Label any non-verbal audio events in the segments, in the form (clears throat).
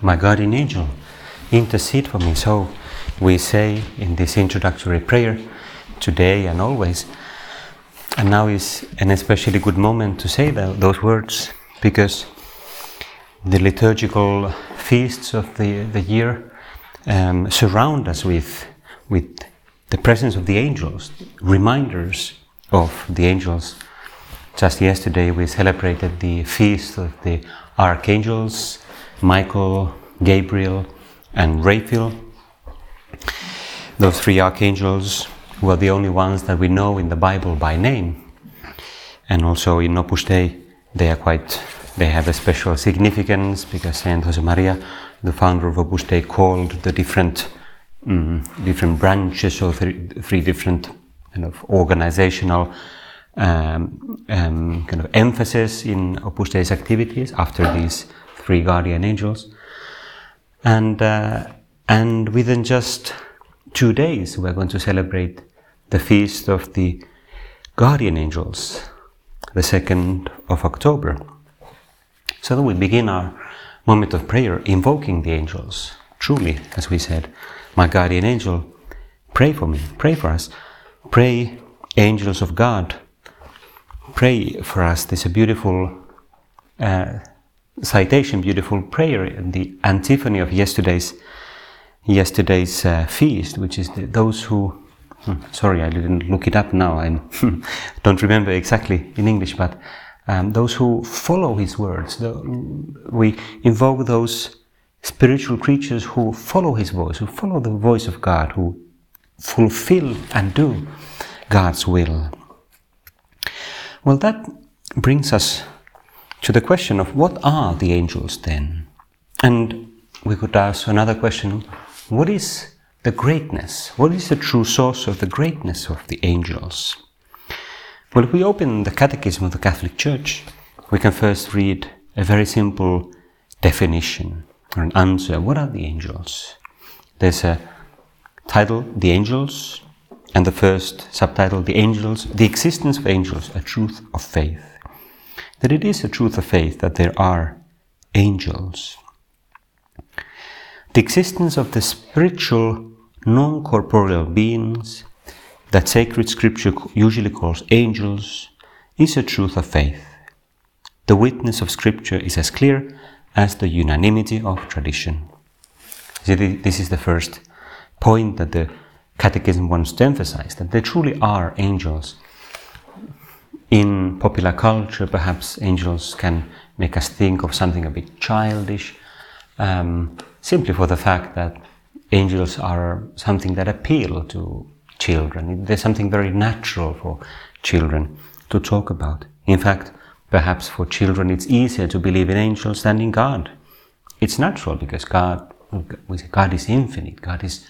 My guardian angel, intercede for me. So we say in this introductory prayer today and always. And now is an especially good moment to say those words because the liturgical feasts of the, the year um, surround us with, with the presence of the angels, reminders of the angels. Just yesterday we celebrated the feast of the archangels, Michael, Gabriel, and Raphael. Those three archangels were the only ones that we know in the Bible by name. And also in Opus Dei, they are quite, they have a special significance because Saint Josemaria, the founder of Opus Dei, called the different, um, different branches or three, three different kind of organizational um, um, kind of emphasis in Opus Dei's activities after these three guardian angels. And, uh, and within just two days, we're going to celebrate the feast of the guardian angels, the 2nd of October. So that we begin our moment of prayer invoking the angels. Truly, as we said, my guardian angel, pray for me, pray for us. Pray, angels of God, pray for us. There's a beautiful uh, citation, beautiful prayer in the antiphony of yesterday's yesterday's uh, feast, which is the, those who. Hmm, sorry, I didn't look it up now. I (laughs) don't remember exactly in English, but um, those who follow His words. The, we invoke those spiritual creatures who follow His voice, who follow the voice of God, who fulfill and do God's will. Well, that brings us to the question of what are the angels then? And we could ask another question what is the greatness? What is the true source of the greatness of the angels? Well, if we open the Catechism of the Catholic Church, we can first read a very simple definition or an answer. What are the angels? There's a title, The Angels, and the first subtitle, The Angels, The Existence of Angels, a Truth of Faith that it is a truth of faith that there are angels. The existence of the spiritual, non corporeal beings that sacred scripture usually calls angels is a truth of faith. The witness of scripture is as clear as the unanimity of tradition. See, this is the first point that the Catechism wants to emphasize that there truly are angels in popular culture, perhaps angels can make us think of something a bit childish, um, simply for the fact that angels are something that appeal to children. There's something very natural for children to talk about. In fact, perhaps for children it's easier to believe in angels than in God. It's natural because God, God is infinite. God is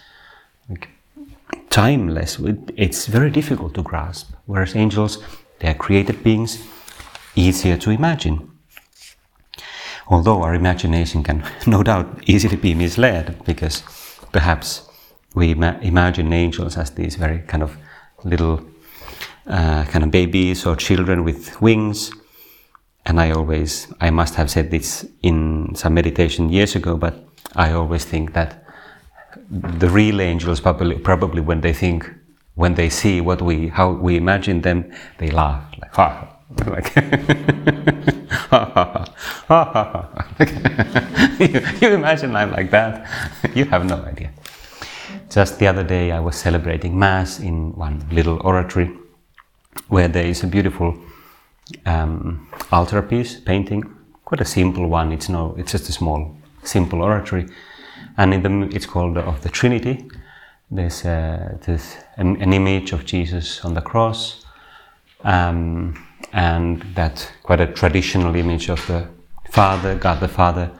timeless. It's very difficult to grasp. Whereas angels, they are created beings, easier to imagine. Although our imagination can (laughs) no doubt easily be misled because perhaps we ima- imagine angels as these very kind of little uh, kind of babies or children with wings. And I always, I must have said this in some meditation years ago, but I always think that the real angels probably, probably when they think when they see what we how we imagine them, they laugh like ha, like (laughs) ha ha ha ha ha. (laughs) you, you imagine I'm like that? (laughs) you have no idea. Just the other day, I was celebrating Mass in one little oratory where there is a beautiful um, altarpiece painting, quite a simple one. It's no, it's just a small, simple oratory, and in the it's called of the Trinity there's, uh, an, an, image of Jesus on the cross, um, and that quite a traditional image of the Father, God the Father,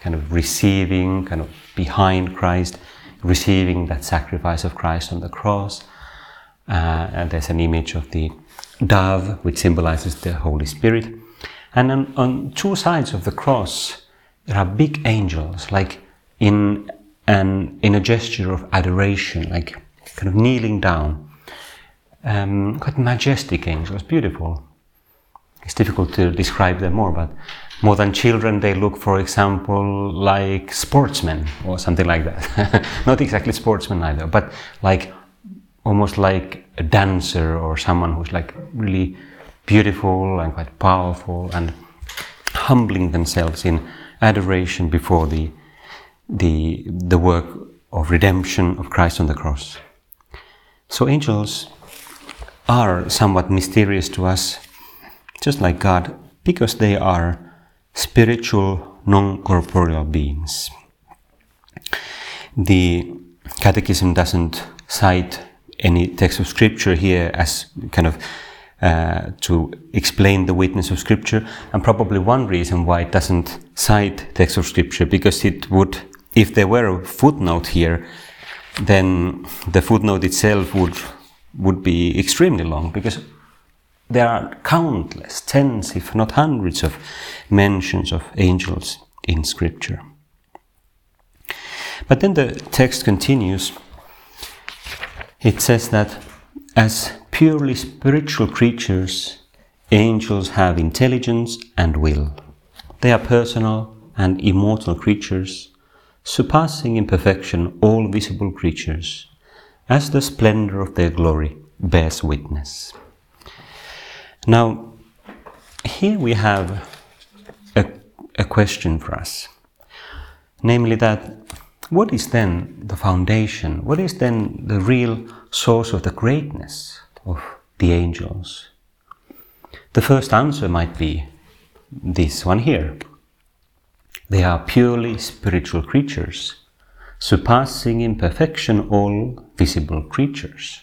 kind of receiving, kind of behind Christ, receiving that sacrifice of Christ on the cross. Uh, and there's an image of the dove, which symbolizes the Holy Spirit. And on, on two sides of the cross, there are big angels, like in an in a gesture of adoration, like kind of kneeling down. Um, quite majestic angels, beautiful. It's difficult to describe them more, but more than children, they look, for example, like sportsmen or something like that. (laughs) Not exactly sportsmen either, but like almost like a dancer or someone who's like really beautiful and quite powerful and humbling themselves in adoration before the, the, the work of redemption of Christ on the cross. So angels are somewhat mysterious to us, just like God, because they are spiritual, non corporeal beings. The Catechism doesn't cite any text of Scripture here as kind of uh, to explain the witness of Scripture, and probably one reason why it doesn't cite text of Scripture because it would, if there were a footnote here, then the footnote itself would would be extremely long because there are countless, tens, if not hundreds, of mentions of angels in Scripture. But then the text continues. It says that as purely spiritual creatures, angels have intelligence and will. They are personal and immortal creatures, surpassing in perfection all visible creatures, as the splendor of their glory bears witness. Now, here we have a, a question for us, namely that what is then the foundation? What is then the real source of the greatness of the angels? The first answer might be this one here. They are purely spiritual creatures, surpassing in perfection all visible creatures.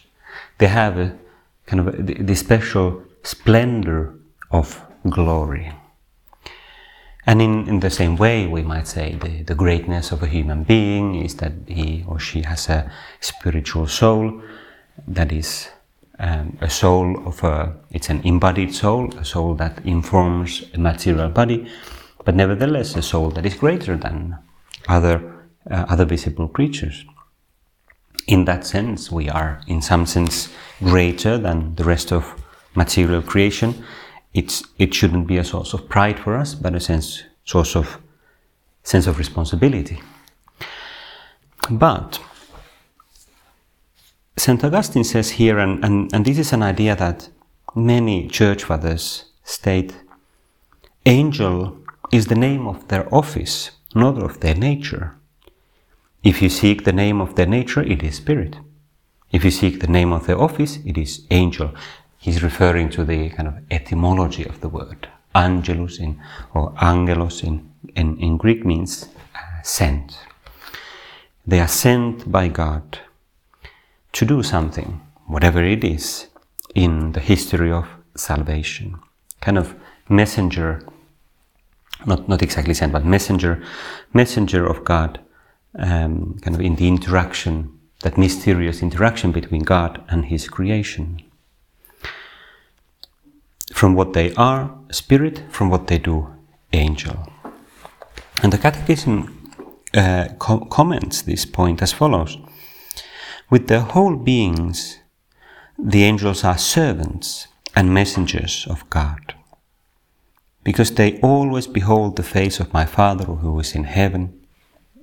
They have a kind of the special splendor of glory. And in, in the same way, we might say the, the greatness of a human being is that he or she has a spiritual soul that is um, a soul of a, it's an embodied soul, a soul that informs a material body, but nevertheless a soul that is greater than other, uh, other visible creatures. In that sense, we are, in some sense, greater than the rest of material creation, it's, it shouldn't be a source of pride for us, but a sense, source of sense of responsibility. But St. Augustine says here, and, and, and this is an idea that many church fathers state angel is the name of their office, not of their nature. If you seek the name of their nature, it is spirit. If you seek the name of their office, it is angel he's referring to the kind of etymology of the word. Angelus in, or angelos in, in, in Greek means uh, sent. They are sent by God to do something, whatever it is, in the history of salvation. Kind of messenger, not, not exactly sent, but messenger, messenger of God, um, kind of in the interaction, that mysterious interaction between God and His creation. From what they are, spirit, from what they do, angel. And the Catechism uh, co- comments this point as follows. With their whole beings, the angels are servants and messengers of God, because they always behold the face of my Father who is in heaven,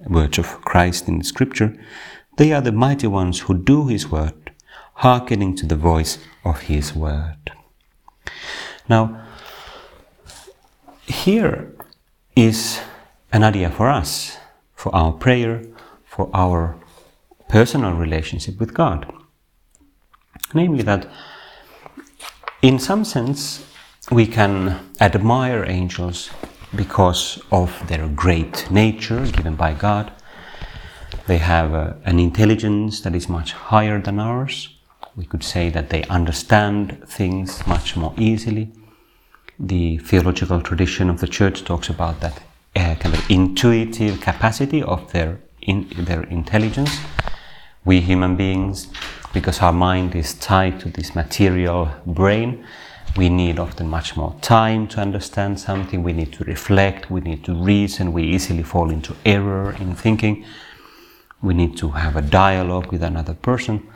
words of Christ in Scripture. They are the mighty ones who do His word, hearkening to the voice of His word. Now, here is an idea for us, for our prayer, for our personal relationship with God. Namely, that in some sense we can admire angels because of their great nature given by God. They have uh, an intelligence that is much higher than ours. We could say that they understand things much more easily. the theological tradition of the church talks about that uh, kind of intuitive capacity of their in, their intelligence. We human beings, because our mind is tied to this material brain, we need often much more time to understand something. We need to reflect. We need to reason. We easily fall into error in thinking. We need to have a dialogue with another person.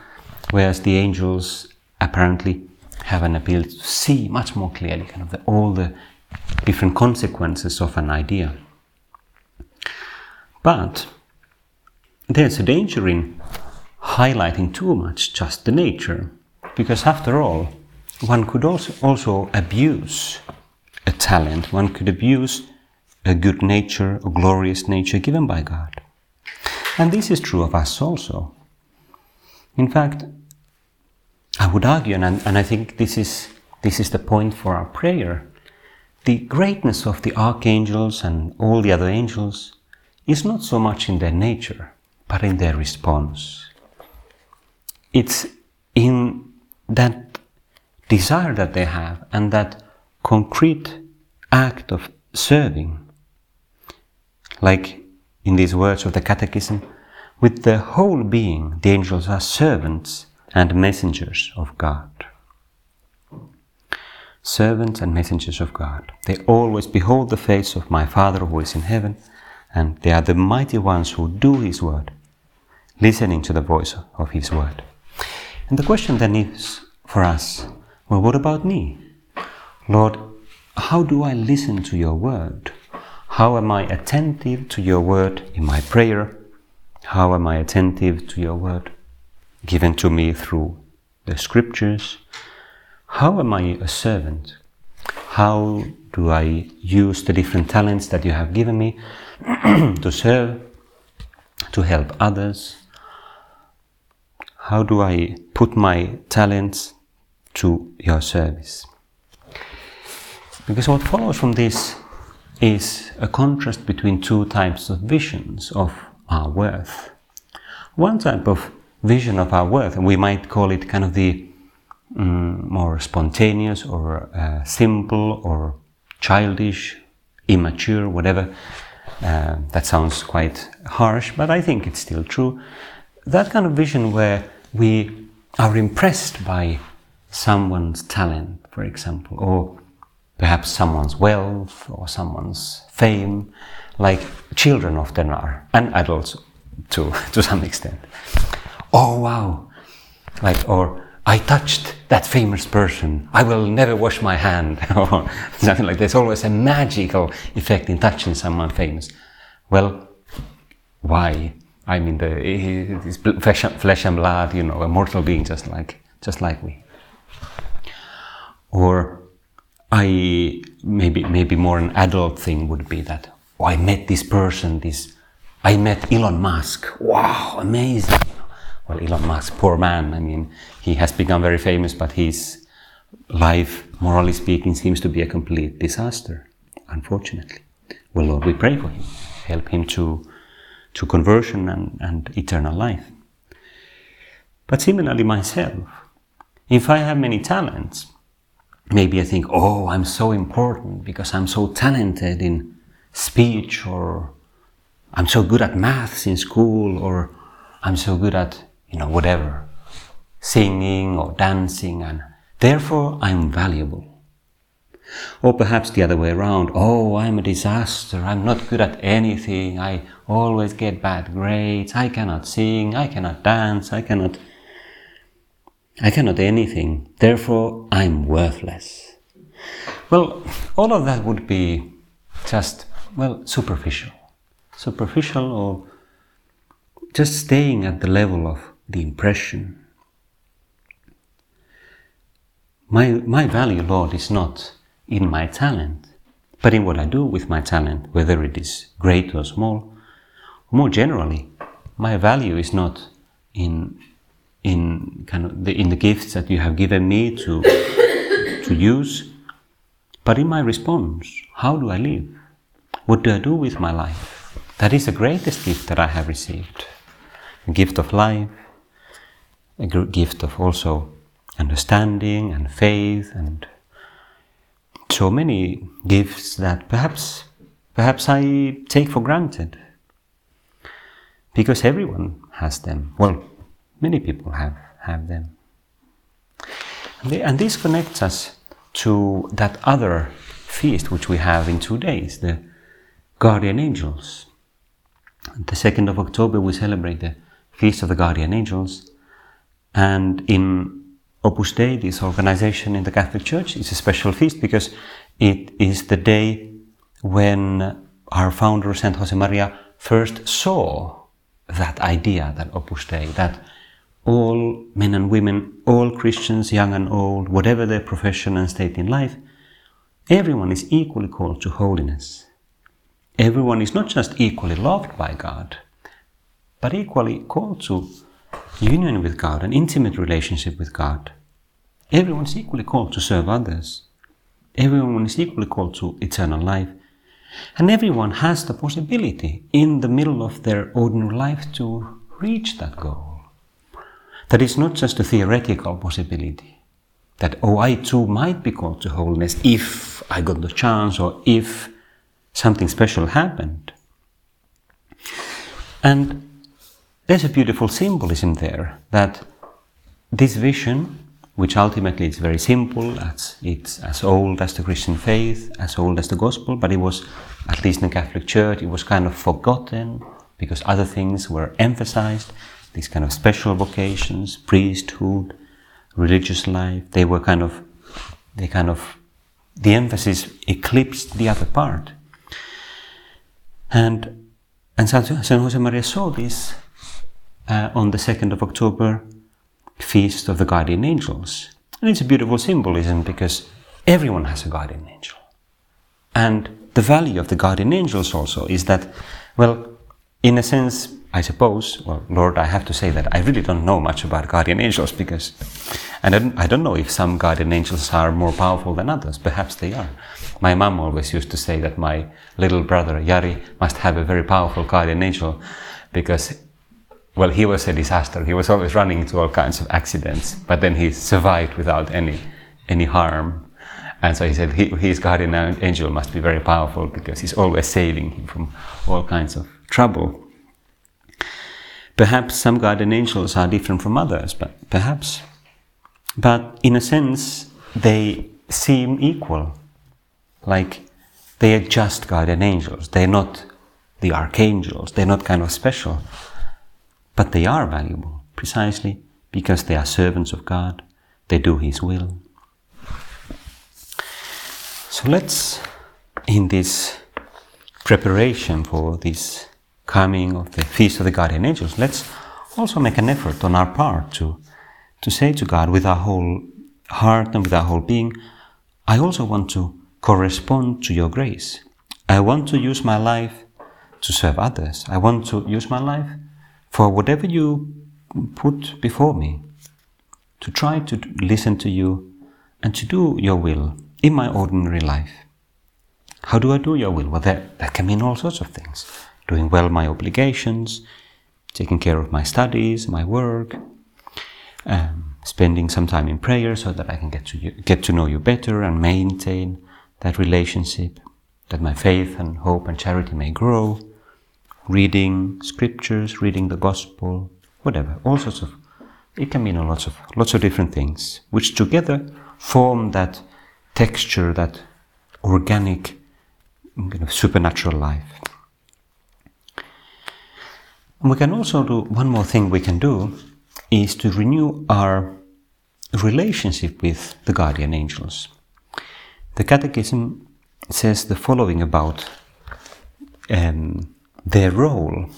Whereas the angels apparently have an ability to see much more clearly kind of the, all the different consequences of an idea. But there's a danger in highlighting too much just the nature, because after all, one could also, also abuse a talent, one could abuse a good nature, a glorious nature given by God. And this is true of us also. In fact, I would argue, and, and I think this is, this is the point for our prayer, the greatness of the archangels and all the other angels is not so much in their nature, but in their response. It's in that desire that they have and that concrete act of serving. Like in these words of the Catechism, with their whole being, the angels are servants and messengers of God. Servants and messengers of God. They always behold the face of my Father who is in heaven, and they are the mighty ones who do His word, listening to the voice of His word. And the question then is for us well, what about me? Lord, how do I listen to your word? How am I attentive to your word in my prayer? How am I attentive to your word given to me through the scriptures? How am I a servant? How do I use the different talents that you have given me (clears throat) to serve, to help others? How do I put my talents to your service. Because what follows from this is a contrast between two types of visions of our worth. One type of vision of our worth, and we might call it kind of the um, more spontaneous or uh, simple or childish, immature, whatever. Uh, that sounds quite harsh, but I think it's still true. That kind of vision where we are impressed by someone's talent, for example, or perhaps someone's wealth or someone's fame, like children often are, and adults too, (laughs) to some extent. Oh wow! Like, or I touched that famous person. I will never wash my hand, (laughs) or something like. There's always a magical effect in touching someone famous. Well, why? I mean, the, (laughs) flesh and blood, you know, a mortal being just like just like we or I maybe maybe more an adult thing would be that oh, I met this person this I met Elon Musk. Wow amazing. Well Elon Musk poor man. I mean he has become very famous but his life morally speaking seems to be a complete disaster unfortunately. Well Lord we pray for him. Help him to to conversion and, and eternal life. But similarly myself if I have many talents maybe I think, oh, I'm so important because I'm so talented in speech, or I'm so good at maths in school, or I'm so good at, you know, whatever, singing or dancing, and therefore I'm valuable. Or perhaps the other way around, oh, I'm a disaster, I'm not good at anything, I always get bad grades, I cannot sing, I cannot dance, I cannot I cannot do anything, therefore I'm worthless. Well, all of that would be just, well, superficial. Superficial or just staying at the level of the impression. My, my value, Lord, is not in my talent, but in what I do with my talent, whether it is great or small. More generally, my value is not in in kind of the, in the gifts that you have given me to to use, but in my response, how do I live? What do I do with my life? That is the greatest gift that I have received. A gift of life, a gift of also understanding and faith and so many gifts that perhaps perhaps I take for granted because everyone has them. Well, many people have have them, and, this connects us to that other feast which we have in two days, the guardian angels. The second of October we celebrate the feast of the guardian angels, and in Opus Dei, this organization in the Catholic Church, it's a special feast because it is the day when our founder, Saint Josemaria, first saw that idea, that Opus Dei, that all men and women, all Christians, young and old, whatever their profession and state in life, everyone is equally called to holiness. Everyone is not just equally loved by God, but equally called to union with God, an intimate relationship with God. Everyone is equally called to serve others. Everyone is equally called to eternal life. And everyone has the possibility in the middle of their ordinary life to reach that goal. That is not just a theoretical possibility. That, oh, I too might be called to holiness if I got the chance or if something special happened. And there's a beautiful symbolism there that this vision, which ultimately is very simple, it's, it's as old as the Christian faith, as old as the gospel, but it was, at least in the Catholic Church, it was kind of forgotten because other things were emphasized, these kind of special vocations, priesthood, religious life, they were kind of, they kind of, the emphasis eclipsed the other part. And, and San, San Josemaria saw this uh, on the 2nd of October, Feast of the Guardian Angels. And it's a beautiful symbolism because everyone has a guardian angel. And the value of the guardian angels also is that, well, in a sense, I suppose, well, Lord, I have to say that I really don't know much about guardian angels because, and I don't, I don't know if some guardian angels are more powerful than others. Perhaps they are. My mom always used to say that my little brother, Yari, must have a very powerful guardian angel because well, he was a disaster. He was always running into all kinds of accidents, but then he survived without any any harm. And so he said he, his guardian angel must be very powerful because he's always saving him from all kinds of trouble. Perhaps some guardian angels are different from others, but perhaps. But in a sense, they seem equal. Like they are just guardian angels. They're not the archangels. They're not kind of special. But they are valuable precisely because they are servants of God, they do His will. So let's, in this preparation for this coming of the Feast of the Guardian Angels, let's also make an effort on our part to, to say to God with our whole heart and with our whole being, I also want to correspond to your grace. I want to use my life to serve others. I want to use my life for whatever you put before me, to try to listen to you and to do your will in my ordinary life. How do I do your will? Well, that, that can mean all sorts of things. Doing well my obligations, taking care of my studies, my work, um, spending some time in prayer so that I can get to, you, get to know you better and maintain that relationship, that my faith and hope and charity may grow reading scriptures, reading the gospel, whatever, all sorts of, it can mean lots of, lots of different things, which together form that texture, that organic, supernatural life. We can also do, one more thing we can do is to renew our relationship with the guardian angels. The Catechism says the following about um, their role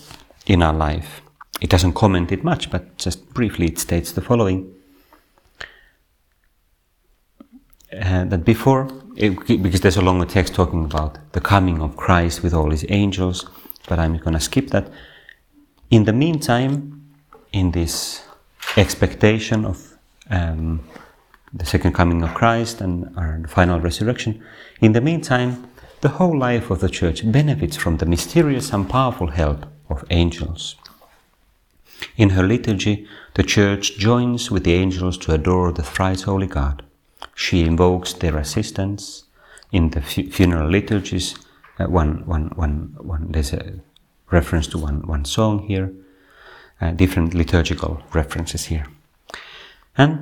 in our life. It doesn't comment it much, but just briefly it states the following uh, that before, it, because there's a longer text talking about the coming of Christ with all his angels, but I'm going to skip that. In the meantime, in this expectation of um, the second coming of Christ and our final resurrection, in the meantime, the whole life of the Church benefits from the mysterious and powerful help of angels. In her liturgy, the Church joins with the angels to adore the thrice holy God. She invokes their assistance in the fu- funeral liturgies. Uh, one, one, one, one, there's a reference to one, one song here, uh, different liturgical references here. And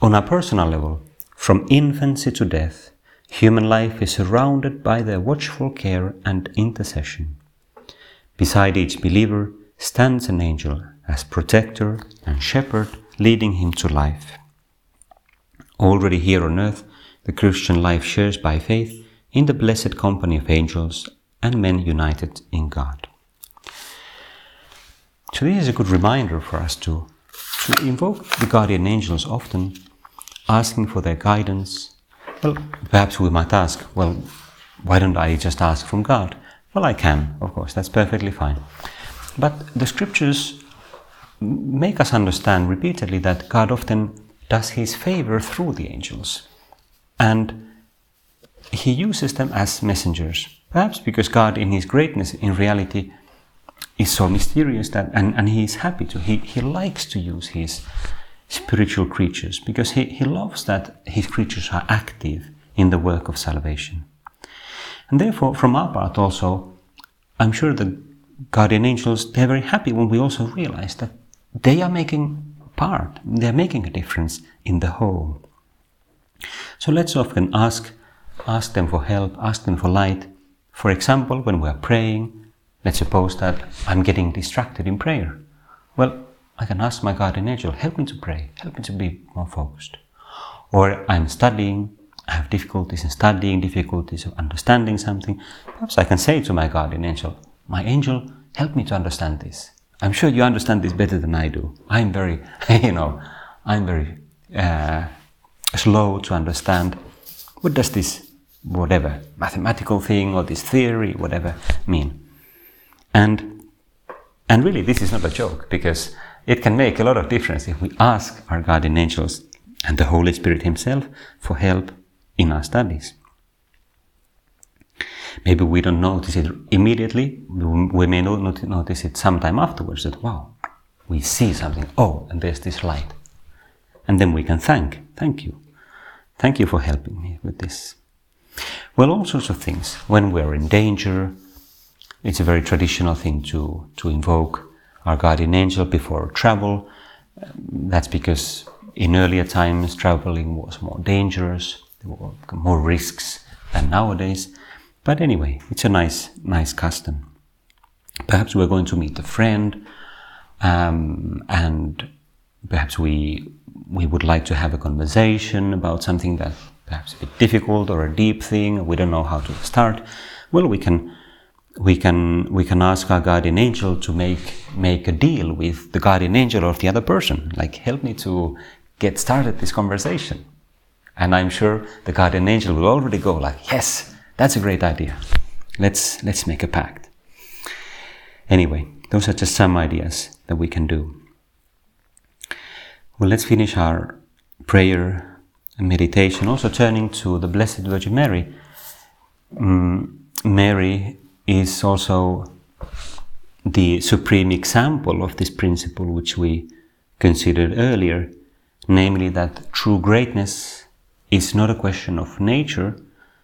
on a personal level, from infancy to death, human life is surrounded by their watchful care and intercession. Beside each believer stands an angel as protector and shepherd, leading him to life. Already here on earth, the Christian life shares by faith in the blessed company of angels and men united in God. This is a good reminder for us to, to invoke the guardian angels often, asking for their guidance. Well, perhaps we might ask, well, why don't I just ask from God? Well, I can, of course, that's perfectly fine. But the scriptures make us understand repeatedly that God often does his favor through the angels. And he uses them as messengers. Perhaps because God, in his greatness, in reality, is so mysterious that, and, and he is happy to, he, he likes to use his spiritual creatures because he, he loves that his creatures are active in the work of salvation. And therefore, from our part also, I'm sure the guardian angels, they're very happy when we also realize that they are making part, they're making a difference in the whole. So let's often ask, ask them for help, ask them for light. For example, when we are praying, let's suppose that I'm getting distracted in prayer. Well, I can ask my guardian angel, help me to pray, help me to be more focused. Or I'm studying, I have difficulties in studying, difficulties of understanding something. Perhaps I can say to my guardian angel, my angel, help me to understand this. I'm sure you understand this better than I do. I'm very, (laughs) you know, I'm very uh, slow to understand what does this, whatever, mathematical thing or this theory, whatever, mean. And, and really, this is not a joke because it can make a lot of difference if we ask our guardian angels and the Holy Spirit Himself for help in our studies. Maybe we don't notice it immediately. We may not notice it sometime afterwards that, wow, we see something. Oh, and there's this light. And then we can thank, thank you. Thank you for helping me with this. Well, all sorts of things. When we're in danger, it's a very traditional thing to, to invoke our guardian angel before travel. That's because in earlier times traveling was more dangerous, there were more risks than nowadays. But anyway, it's a nice, nice custom. Perhaps we're going to meet a friend, um, and perhaps we we would like to have a conversation about something that perhaps a bit difficult or a deep thing. We don't know how to start. Well, we can we can we can ask our guardian angel to make make a deal with the guardian angel of the other person. Like, help me to get started this conversation. And I'm sure the guardian angel will already go like, yes, that's a great idea. Let's, let's make a pact. Anyway, those are just some ideas that we can do. Well, let's finish our prayer and meditation, also turning to the Blessed Virgin Mary. Mm, Mary is also the supreme example of this principle which we considered earlier, namely that true greatness is not a question of nature,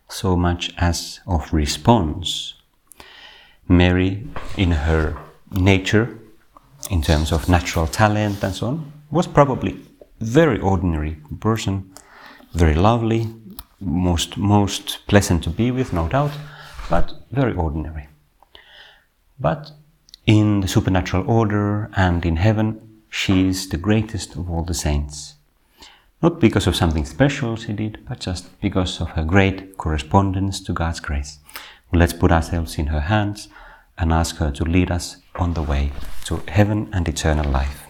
so much as of response. Mary, in her nature, in terms of natural talent and so on, was probably a very ordinary person, very lovely, most most pleasant to be with, no doubt, but very ordinary. But in the supernatural order and in heaven, she is the greatest of all the saints. Not because of something special she did, but just because of her great correspondence to God's grace. Well, let's put ourselves in her hands and ask her to lead us on the way to heaven and eternal life.